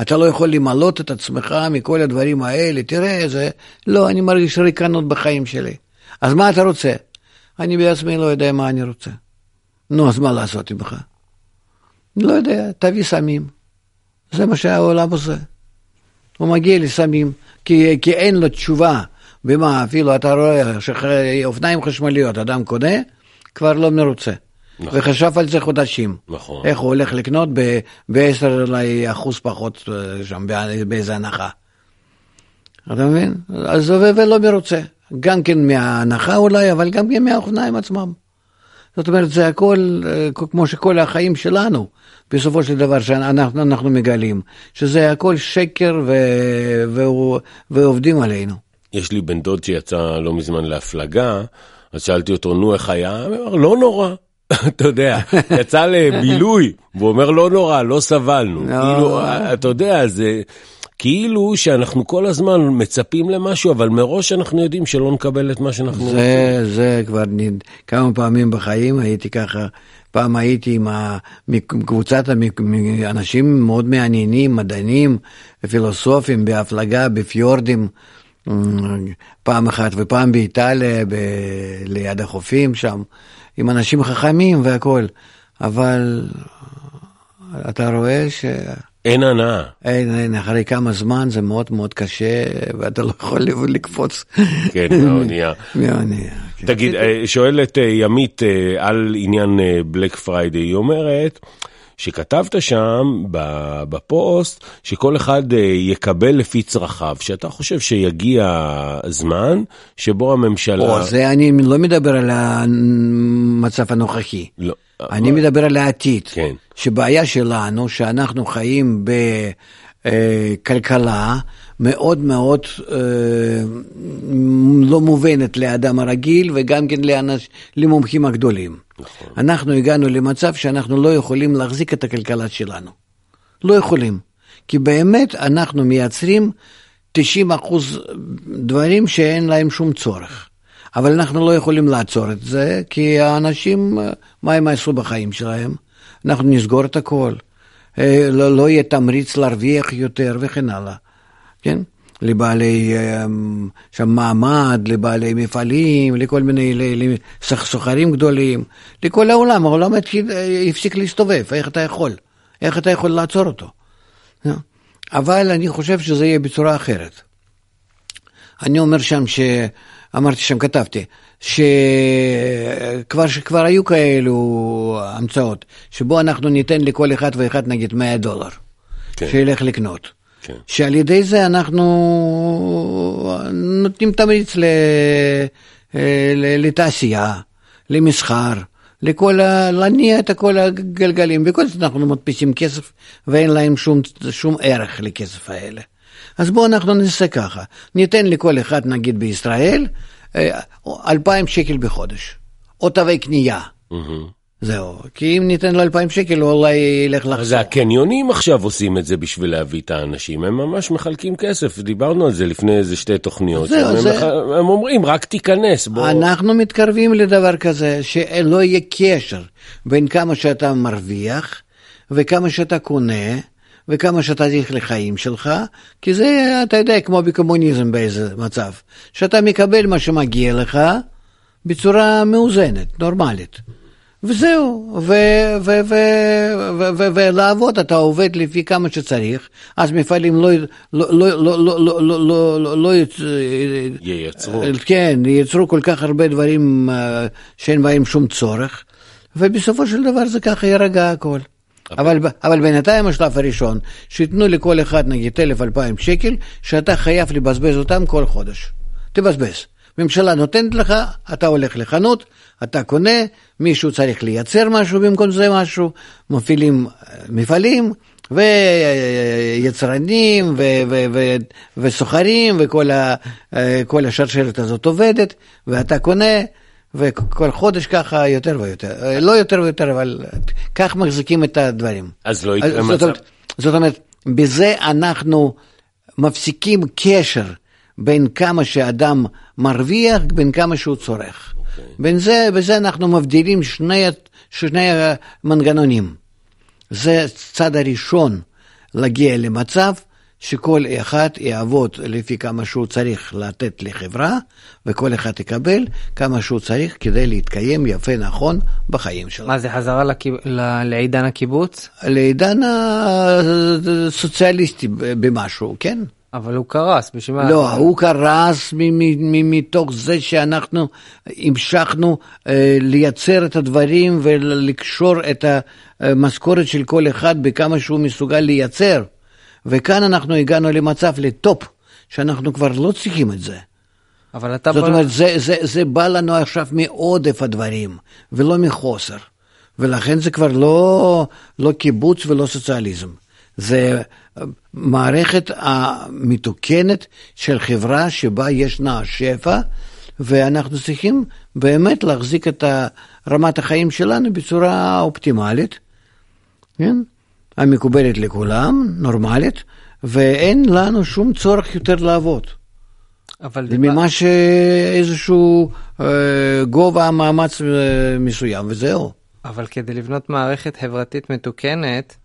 אתה לא יכול למלות את עצמך מכל הדברים האלה, תראה איזה... לא, אני מרגיש ריקנות בחיים שלי. אז מה אתה רוצה? אני בעצמי לא יודע מה אני רוצה. נו, אז מה לעשות עמך? לא יודע, תביא סמים. זה מה שהעולם עושה. הוא מגיע לסמים, כי, כי אין לו תשובה. ומה, אפילו אתה רואה שאופניים חשמליות אדם קונה, כבר לא מרוצה. נכון. וחשב על זה חודשים.
נכון.
איך הוא הולך לקנות ב-10 אחוז פחות אה, שם, באיזה הנחה. אתה מבין? אז ולא מרוצה. גם כן מההנחה אולי, אבל גם כן מהאופניים עצמם. זאת אומרת, זה הכל, אה, כמו שכל החיים שלנו, בסופו של דבר, שאנחנו אנחנו מגלים, שזה הכל שקר ו, ו, ועובדים עלינו.
יש לי בן דוד שיצא לא מזמן להפלגה, אז שאלתי אותו, נו, איך היה? הוא אמר, לא נורא. אתה יודע, יצא לבילוי, והוא אומר לא נורא, לא סבלנו. כאילו, אתה יודע, זה כאילו שאנחנו כל הזמן מצפים למשהו, אבל מראש אנחנו יודעים שלא נקבל את מה שאנחנו רוצים.
זה, זה כבר כמה פעמים בחיים הייתי ככה. פעם הייתי עם קבוצת אנשים מאוד מעניינים, מדענים, פילוסופים, בהפלגה, בפיורדים. פעם אחת ופעם באיטליה, ב... ליד החופים שם, עם אנשים חכמים והכול, אבל אתה רואה ש...
אין הנאה.
אין, אין, אחרי כמה זמן זה מאוד מאוד קשה, ואתה לא יכול לקפוץ.
כן, מהאונייה.
מהאונייה. כן.
תגיד, שואלת ימית על עניין בלק פריידי, היא אומרת, שכתבת שם בפוסט שכל אחד יקבל לפי צרכיו, שאתה חושב שיגיע זמן שבו הממשלה...
או, זה אני לא מדבר על המצב הנוכחי.
לא.
אני מדבר על העתיד.
כן.
שבעיה שלנו, שאנחנו חיים בכלכלה מאוד מאוד אה, לא מובנת לאדם הרגיל וגם כן לאנש, למומחים הגדולים.
נכון.
אנחנו הגענו למצב שאנחנו לא יכולים להחזיק את הכלכלה שלנו. לא יכולים. כי באמת אנחנו מייצרים 90 אחוז דברים שאין להם שום צורך. אבל אנחנו לא יכולים לעצור את זה, כי האנשים, מה הם עשו בחיים שלהם? אנחנו נסגור את הכל. לא, לא יהיה תמריץ להרוויח יותר וכן הלאה, כן? לבעלי שם מעמד, לבעלי מפעלים, לכל מיני סוחרים גדולים, לכל העולם, העולם הפסיק להסתובב, איך אתה יכול? איך אתה יכול לעצור אותו? אבל אני חושב שזה יהיה בצורה אחרת. אני אומר שם ש... אמרתי שם, כתבתי, שכבר שכבר היו כאלו המצאות, שבו אנחנו ניתן לכל אחד ואחד נגיד 100 דולר, כן. שילך לקנות.
כן.
שעל ידי זה אנחנו נותנים תמריץ ל... לתעשייה, למסחר, לכל ה... להניע את כל הגלגלים, בכל זאת אנחנו מדפיסים כסף ואין להם שום, שום ערך לכסף האלה. אז בואו אנחנו נעשה ככה, ניתן לכל אחד נגיד בישראל אלפיים שקל בחודש, או תווי קנייה.
Mm-hmm.
זהו, כי אם ניתן לו 2,000 שקל, הוא אולי ילך לחסוך.
זה הקניונים עכשיו עושים את זה בשביל להביא את האנשים, הם ממש מחלקים כסף, דיברנו על זה לפני איזה שתי תוכניות.
זהו,
הם,
זה-
מח... הם אומרים, רק תיכנס, בוא...
אנחנו מתקרבים לדבר כזה, שלא יהיה קשר בין כמה שאתה מרוויח וכמה שאתה קונה וכמה שאתה צריך לחיים שלך, כי זה, אתה יודע, כמו בקומוניזם באיזה מצב, שאתה מקבל מה שמגיע לך בצורה מאוזנת, נורמלית. וזהו, ולעבוד, אתה עובד לפי כמה שצריך, אז מפעלים לא,
ייצרו.
כן, ייצרו כל כך הרבה דברים שאין בהם שום צורך, ובסופו של דבר זה ככה יירגע הכל. אבל, אבל בינתיים השלב הראשון, שייתנו לכל אחד נגיד אלף אלפיים שקל, שאתה חייב לבזבז אותם כל חודש. תבזבז. ממשלה נותנת לך, אתה הולך לחנות, אתה קונה, מישהו צריך לייצר משהו במקום זה משהו, מפעילים אה, מפעלים, ויצרנים וסוחרים וכל ה- אה, השרשרת הזאת עובדת, ואתה קונה, וכל חודש ככה יותר ויותר, אה, לא יותר ויותר, אבל כך מחזיקים את הדברים.
אז לא יקרה
זאת
מצב...
אומרת- זאת אומרת, בזה אנחנו מפסיקים קשר בין כמה שאדם מרוויח, בין כמה שהוא צורך. בין זה, בזה אנחנו מבדילים שני, שני המנגנונים. זה הצד הראשון להגיע למצב שכל אחד יעבוד לפי כמה שהוא צריך לתת לחברה, וכל אחד יקבל כמה שהוא צריך כדי להתקיים יפה נכון בחיים שלו.
מה זה חזרה לקיב- ל- לעידן הקיבוץ?
לעידן הסוציאליסטי במשהו, כן?
אבל הוא קרס, בשביל מה?
לא, הוא קרס מתוך זה שאנחנו המשכנו אה, לייצר את הדברים ולקשור את המשכורת של כל אחד בכמה שהוא מסוגל לייצר. וכאן אנחנו הגענו למצב לטופ, שאנחנו כבר לא צריכים את זה.
אבל אתה...
זאת
בוא-
אומרת, זה, זה, זה בא לנו עכשיו מעודף הדברים, ולא מחוסר. ולכן זה כבר לא, לא קיבוץ ולא סוציאליזם. זה אה, מערכת המתוקנת של חברה שבה ישנה שפע, ואנחנו צריכים באמת להחזיק את רמת החיים שלנו בצורה אופטימלית, כן? המקובלת לכולם, נורמלית, ואין לנו שום צורך יותר לעבוד.
אבל
זה
דיבר-
ממש אה, איזשהו אה, גובה מאמץ אה, מסוים, וזהו.
אבל כדי לבנות מערכת חברתית מתוקנת,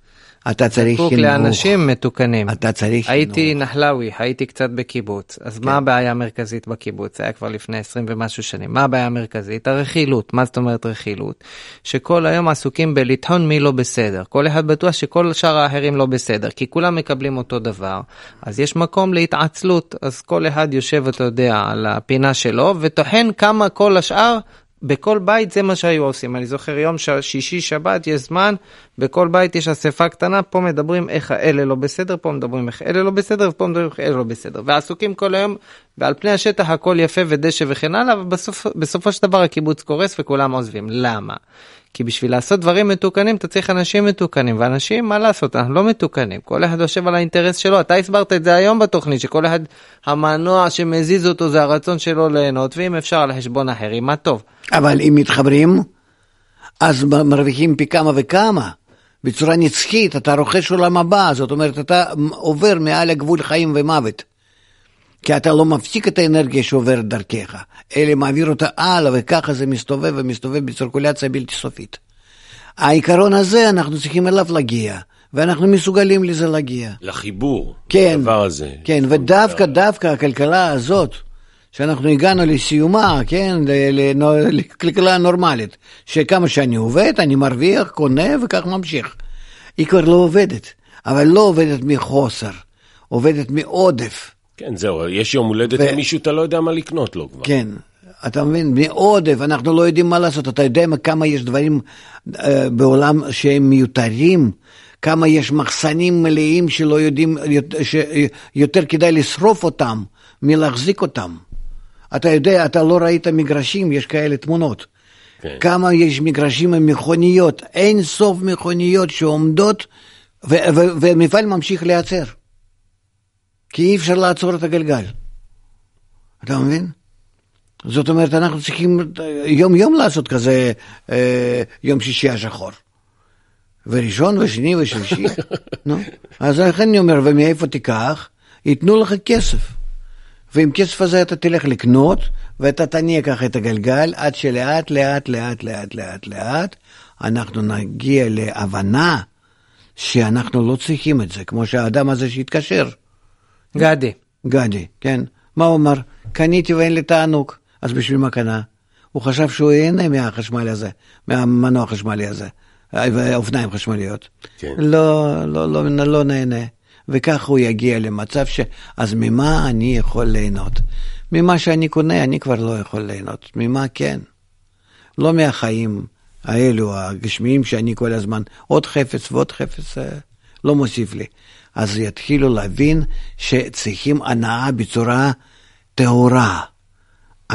אתה צריך
זקוק
חינוך.
לאנשים מתוקנים.
אתה צריך
הייתי
חינוך.
נחלאוי, הייתי קצת בקיבוץ, אז
כן.
מה הבעיה המרכזית בקיבוץ? זה היה כבר לפני 20 ומשהו שנים. מה הבעיה המרכזית? הרכילות. מה זאת אומרת רכילות? שכל היום עסוקים בלטעון מי לא בסדר. כל אחד בטוח שכל שאר האחרים לא בסדר, כי כולם מקבלים אותו דבר. אז יש מקום להתעצלות, אז כל אחד יושב, אתה יודע, על הפינה שלו, וטוחן כמה כל השאר בכל בית זה מה שהיו עושים. אני זוכר יום ש- שישי שבת יש זמן, בכל בית יש אספה קטנה, פה מדברים איך האלה לא בסדר, פה מדברים איך אלה לא בסדר, ופה מדברים איך אלה לא בסדר. ועסוקים כל היום, ועל פני השטח הכל יפה ודשא וכן הלאה, ובסופו של דבר הקיבוץ קורס וכולם עוזבים. למה? כי בשביל לעשות דברים מתוקנים אתה צריך אנשים מתוקנים, ואנשים, מה לעשות, אנחנו לא מתוקנים, כל אחד יושב על האינטרס שלו, אתה הסברת את זה היום בתוכנית, שכל אחד, המנוע שמזיז אותו זה הרצון שלו ליהנות, ואם אפשר על חשבון אחרים, מה טוב.
אבל אם מתחברים, אז מרוויחים פי כמה וכמה. בצורה נצחית, אתה רוכש עולם הבא, זאת אומרת, אתה עובר מעל הגבול חיים ומוות. כי אתה לא מפסיק את האנרגיה שעוברת דרכך, אלא מעביר אותה הלאה, וככה זה מסתובב ומסתובב בצירקולציה בלתי סופית. העיקרון הזה, אנחנו צריכים אליו להגיע, ואנחנו מסוגלים לזה להגיע.
לחיבור,
כן,
הדבר הזה.
כן, ודווקא, דווקא הכלכלה הזאת, שאנחנו הגענו לסיומה, כן, לכלכלה נורמלית, שכמה שאני עובד, אני מרוויח, קונה וכך ממשיך. היא כבר לא עובדת, אבל לא עובדת מחוסר, עובדת מעודף.
כן, זהו, יש יום הולדת
ו-
למישהו, אתה לא יודע מה לקנות לו כבר.
כן, אתה מבין? מעודף, אנחנו לא יודעים מה לעשות. אתה יודע כמה יש דברים אה, בעולם שהם מיותרים? כמה יש מחסנים מלאים שלא יודעים, שיותר כדאי לשרוף אותם מלהחזיק אותם. אתה יודע, אתה לא ראית מגרשים, יש כאלה תמונות.
כן.
כמה יש מגרשים עם מכוניות, אין סוף מכוניות שעומדות, ו- ו- ומפעל ממשיך לייצר. כי אי אפשר לעצור את הגלגל. אתה מבין? זאת אומרת, אנחנו צריכים יום-יום לעשות כזה אה, יום שישי השחור. וראשון ושני ושלישי, נו. אז לכן אני אומר, ומאיפה תיקח? ייתנו לך כסף. ועם כסף הזה אתה תלך לקנות, ואתה תניע ככה את הגלגל, עד שלאט, לאט, לאט, לאט, לאט, לאט, אנחנו נגיע להבנה שאנחנו לא צריכים את זה, כמו שהאדם הזה שהתקשר.
גדי.
גדי, כן. מה הוא אמר? קניתי ואין לי תענוג. אז בשביל מה קנה? הוא חשב שהוא ייהנה מהחשמל הזה, מהמנוע החשמלי הזה, ואופניים חשמליות.
כן.
לא, לא, לא, לא נהנה. וכך הוא יגיע למצב ש... אז ממה אני יכול ליהנות? ממה שאני קונה אני כבר לא יכול ליהנות. ממה כן? לא מהחיים האלו, הגשמיים, שאני כל הזמן עוד חפץ ועוד חפץ, אה, לא מוסיף לי. אז יתחילו להבין שצריכים הנאה בצורה טהורה,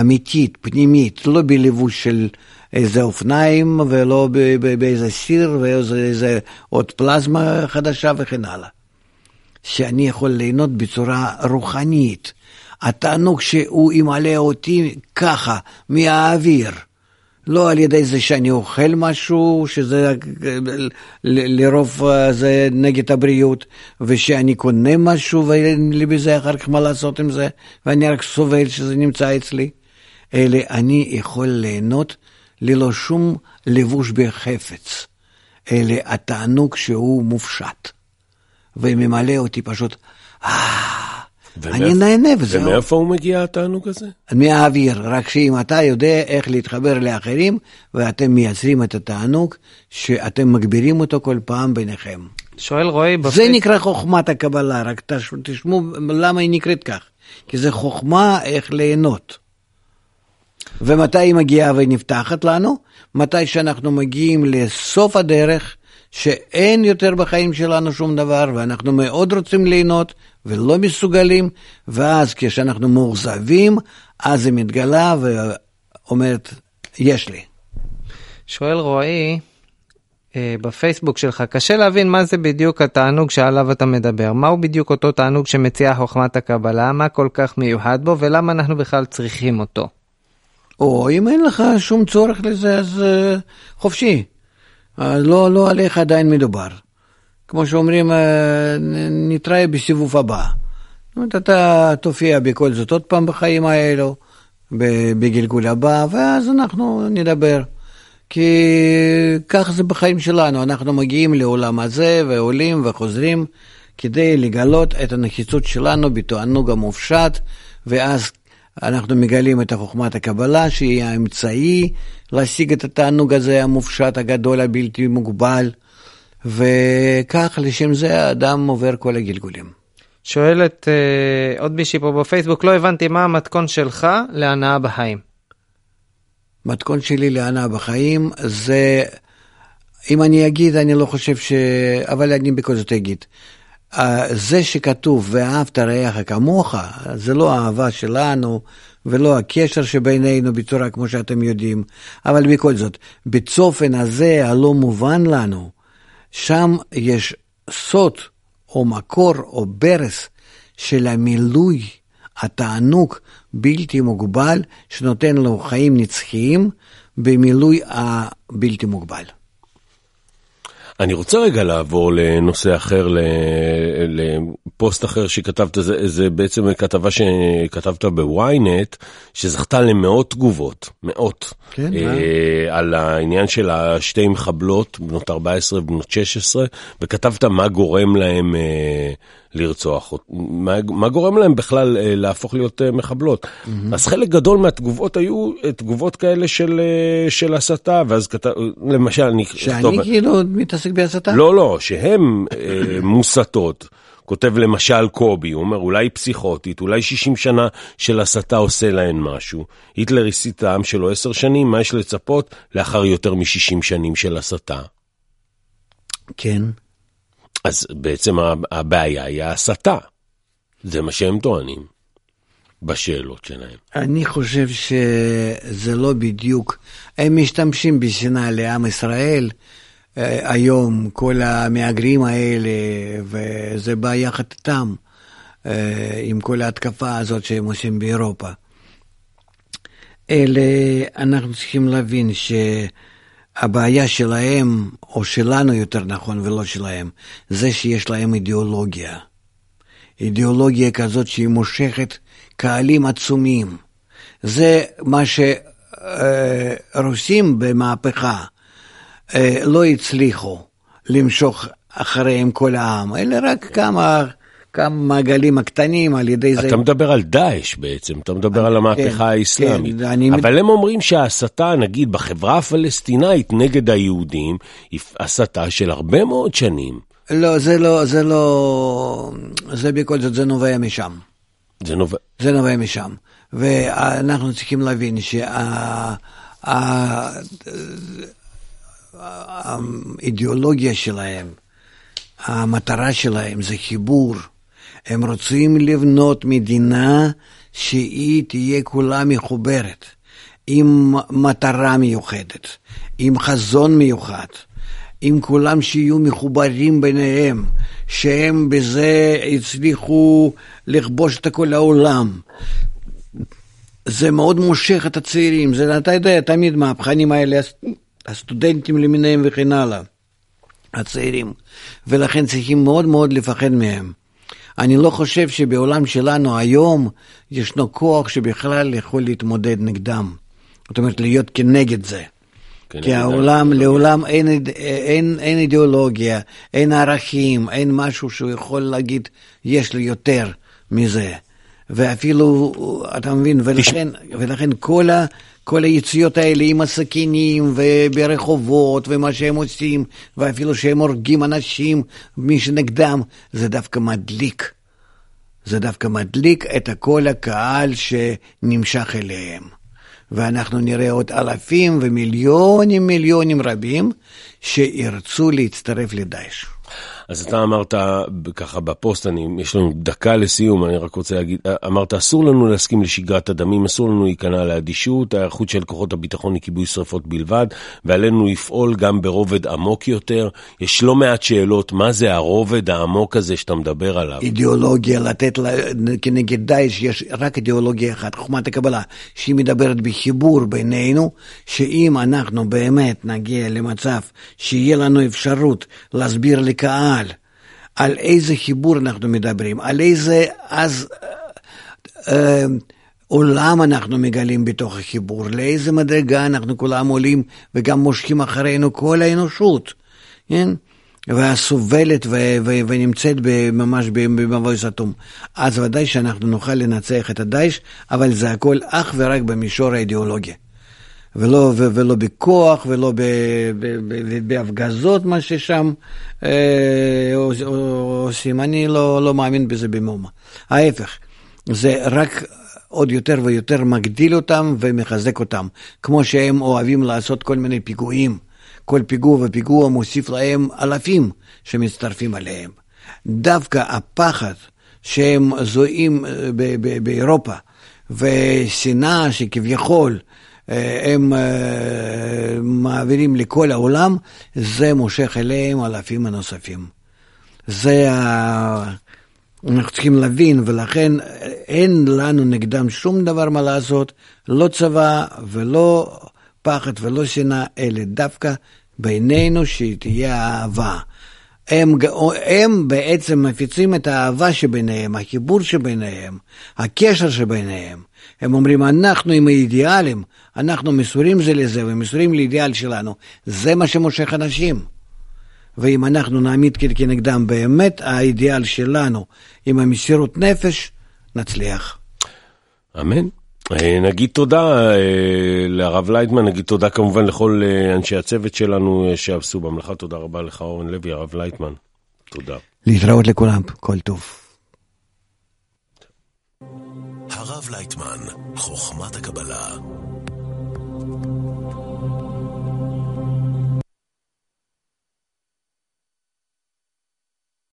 אמיתית, פנימית, לא בלבוש של איזה אופניים ולא באיזה סיר ואיזה עוד פלזמה חדשה וכן הלאה. שאני יכול ליהנות בצורה רוחנית. התענוג שהוא ימלא אותי ככה, מהאוויר. לא על ידי זה שאני אוכל משהו, שזה לרוב זה נגד הבריאות, ושאני קונה משהו ואין לי בזה אחר כך מה לעשות עם זה, ואני רק סובל שזה נמצא אצלי, אלא אני יכול ליהנות ללא שום לבוש בחפץ, אלא התענוג שהוא מופשט, וממלא אותי פשוט, אה... אני נהנה וזהו.
ומאיפה הוא מגיע התענוג הזה?
מהאוויר, רק שאם אתה יודע איך להתחבר לאחרים, ואתם מייצרים את התענוג, שאתם מגבירים אותו כל פעם ביניכם.
שואל רועי
בפייס... זה נקרא חוכמת הקבלה, רק תשמעו למה היא נקראת כך. כי זה חוכמה איך ליהנות. ומתי היא מגיעה ונפתחת לנו? מתי שאנחנו מגיעים לסוף הדרך, שאין יותר בחיים שלנו שום דבר, ואנחנו מאוד רוצים ליהנות, ולא מסוגלים, ואז כשאנחנו מאוכזבים, אז היא מתגלה ואומרת, יש לי.
שואל רועי, אה, בפייסבוק שלך, קשה להבין מה זה בדיוק התענוג שעליו אתה מדבר. מהו בדיוק אותו תענוג שמציע חוכמת הקבלה, מה כל כך מיוחד בו, ולמה אנחנו בכלל צריכים אותו?
או אם אין לך שום צורך לזה, אז uh, חופשי. Uh, לא, לא עליך עדיין מדובר. כמו שאומרים, uh, נתראה בסיבוב הבא. זאת אומרת, אתה תופיע בכל זאת עוד פעם בחיים האלו, בגלגול הבא, ואז אנחנו נדבר. כי כך זה בחיים שלנו, אנחנו מגיעים לעולם הזה ועולים וחוזרים כדי לגלות את הנחיצות שלנו בתענוג המופשט, ואז אנחנו מגלים את חוכמת הקבלה, שהיא האמצעי להשיג את התענוג הזה המופשט הגדול הבלתי מוגבל, וכך לשם זה האדם עובר כל הגלגולים.
שואלת uh, עוד מישהי פה בפייסבוק, לא הבנתי מה המתכון שלך להנאה בחיים.
מתכון שלי להנאה בחיים זה, אם אני אגיד, אני לא חושב ש... אבל אני בכל זאת אגיד. זה שכתוב ואהבת רעך כמוך, זה לא האהבה שלנו ולא הקשר שבינינו בצורה כמו שאתם יודעים, אבל בכל זאת, בצופן הזה הלא מובן לנו, שם יש סוד או מקור או ברס של המילוי, התענוג בלתי מוגבל, שנותן לו חיים נצחיים במילוי הבלתי מוגבל.
אני רוצה רגע לעבור לנושא אחר, לפוסט אחר שכתבת, זה, זה בעצם כתבה שכתבת בוויינט, שזכתה למאות תגובות, מאות,
כן,
אה, על העניין של השתי מחבלות, בנות 14 ובנות 16, וכתבת מה גורם להם אה, לרצוח, מה, מה גורם להם בכלל אה, להפוך להיות אה, מחבלות. Mm-hmm. אז חלק גדול מהתגובות היו אה, תגובות כאלה של, של הסתה, ואז כתב, למשל, אני...
שאני טוב, כאילו מתעסק בהסתה?
לא, לא, שהן מוסתות. כותב למשל קובי, הוא אומר אולי פסיכוטית, אולי 60 שנה של הסתה עושה להן משהו. היטלר הסית העם שלו 10 שנים, מה יש לצפות לאחר יותר מ-60 שנים של הסתה?
כן.
אז בעצם הבעיה היא ההסתה. זה מה שהם טוענים בשאלות שלהם.
אני חושב שזה לא בדיוק, הם משתמשים בשנאה לעם ישראל. אה, היום כל המהגרים האלה, וזה בא יחד איתם, עם כל ההתקפה הזאת שהם עושים באירופה. אלה, אנחנו צריכים להבין שהבעיה שלהם, או שלנו יותר נכון ולא שלהם, זה שיש להם אידיאולוגיה. אידיאולוגיה כזאת שהיא מושכת קהלים עצומים. זה מה שרוסים במהפכה אה, לא הצליחו למשוך אחריהם כל העם, אלא רק כמה כמה מעגלים הקטנים על ידי זה.
אתה מדבר על דאעש בעצם, אתה מדבר על המהפכה כן, האסלאמית. כן, אני... אבל הם אומרים שההסתה, נגיד, בחברה הפלסטינאית נגד היהודים, היא הסתה של הרבה מאוד שנים.
לא, זה לא, זה לא, זה בכל זאת, זה נובע משם.
זה נובע?
זה נובע משם. ואנחנו צריכים להבין שהאידיאולוגיה שלהם, המטרה שלהם זה חיבור. הם רוצים לבנות מדינה שהיא תהיה כולה מחוברת, עם מטרה מיוחדת, עם חזון מיוחד, עם כולם שיהיו מחוברים ביניהם, שהם בזה הצליחו לכבוש את כל העולם. זה מאוד מושך את הצעירים, זה, אתה יודע, תמיד מהפכנים האלה, הסטודנטים למיניהם וכן הלאה, הצעירים, ולכן צריכים מאוד מאוד לפחד מהם. אני לא חושב שבעולם שלנו היום ישנו כוח שבכלל יכול להתמודד נגדם. זאת אומרת, להיות כנגד זה. כי העולם, לעולם אין, אין, אין אידיאולוגיה, אין ערכים, אין משהו שהוא יכול להגיד, יש לי יותר מזה. ואפילו, אתה מבין, ולכן, ולכן כל, ה, כל היציאות האלה עם הסכינים וברחובות ומה שהם עושים, ואפילו שהם הורגים אנשים, מי שנגדם, זה דווקא מדליק. זה דווקא מדליק את כל הקהל שנמשך אליהם. ואנחנו נראה עוד אלפים ומיליונים מיליונים רבים שירצו להצטרף לדאעש.
אז אתה אמרת ככה בפוסט, אני, יש לנו דקה לסיום, אני רק רוצה להגיד, אמרת אסור לנו להסכים לשגרת הדמים, אסור לנו להיכנע לאדישות, ההיערכות של כוחות הביטחון לכיבוי שרפות בלבד, ועלינו לפעול גם ברובד עמוק יותר. יש לא מעט שאלות, מה זה הרובד העמוק הזה שאתה מדבר עליו?
אידיאולוגיה, לתת לה, כנגד דאעש, יש רק אידיאולוגיה אחת, חוכמת הקבלה, שהיא מדברת בחיבור בינינו, שאם אנחנו באמת נגיע למצב שיהיה לנו אפשרות להסביר לקהל, על איזה חיבור אנחנו מדברים, על איזה אז אה, עולם אנחנו מגלים בתוך החיבור, לאיזה מדרגה אנחנו כולם עולים וגם מושכים אחרינו כל האנושות, כן? והסובלת ו- ו- ונמצאת ממש במבוי סתום. אז ודאי שאנחנו נוכל לנצח את הדאעש, אבל זה הכל אך ורק במישור האידיאולוגי. ולא, ו, ולא בכוח ולא ב, ב, ב, בהפגזות, מה ששם אה, עושים. אני לא, לא מאמין בזה במאומה. ההפך, זה רק עוד יותר ויותר מגדיל אותם ומחזק אותם, כמו שהם אוהבים לעשות כל מיני פיגועים. כל פיגוע ופיגוע מוסיף להם אלפים שמצטרפים עליהם. דווקא הפחד שהם זוהים אה, באירופה, ושנאה שכביכול אה, הם אה, מעבירים לכל העולם, זה מושך אליהם אלפים הנוספים. זה ה... אנחנו צריכים להבין, ולכן אין לנו נגדם שום דבר מה לעשות, לא צבא ולא פחד ולא שנאה, אלא דווקא בינינו שתהיה אהבה. הם, הם בעצם מפיצים את האהבה שביניהם, החיבור שביניהם, הקשר שביניהם. הם אומרים, אנחנו עם האידיאלים, אנחנו מסורים זה לזה ומסורים לאידיאל שלנו. זה מה שמושך אנשים. ואם אנחנו נעמיד כנגדם באמת האידיאל שלנו עם המסירות נפש, נצליח.
אמן. אה, נגיד תודה אה, לרב לייטמן, נגיד תודה כמובן לכל אה, אנשי הצוות שלנו שעשו במלאכה. תודה רבה לך אורן לוי, הרב לייטמן. תודה.
להתראות לכולם, כל טוב.
הרב לייטמן, חוכמת הקבלה.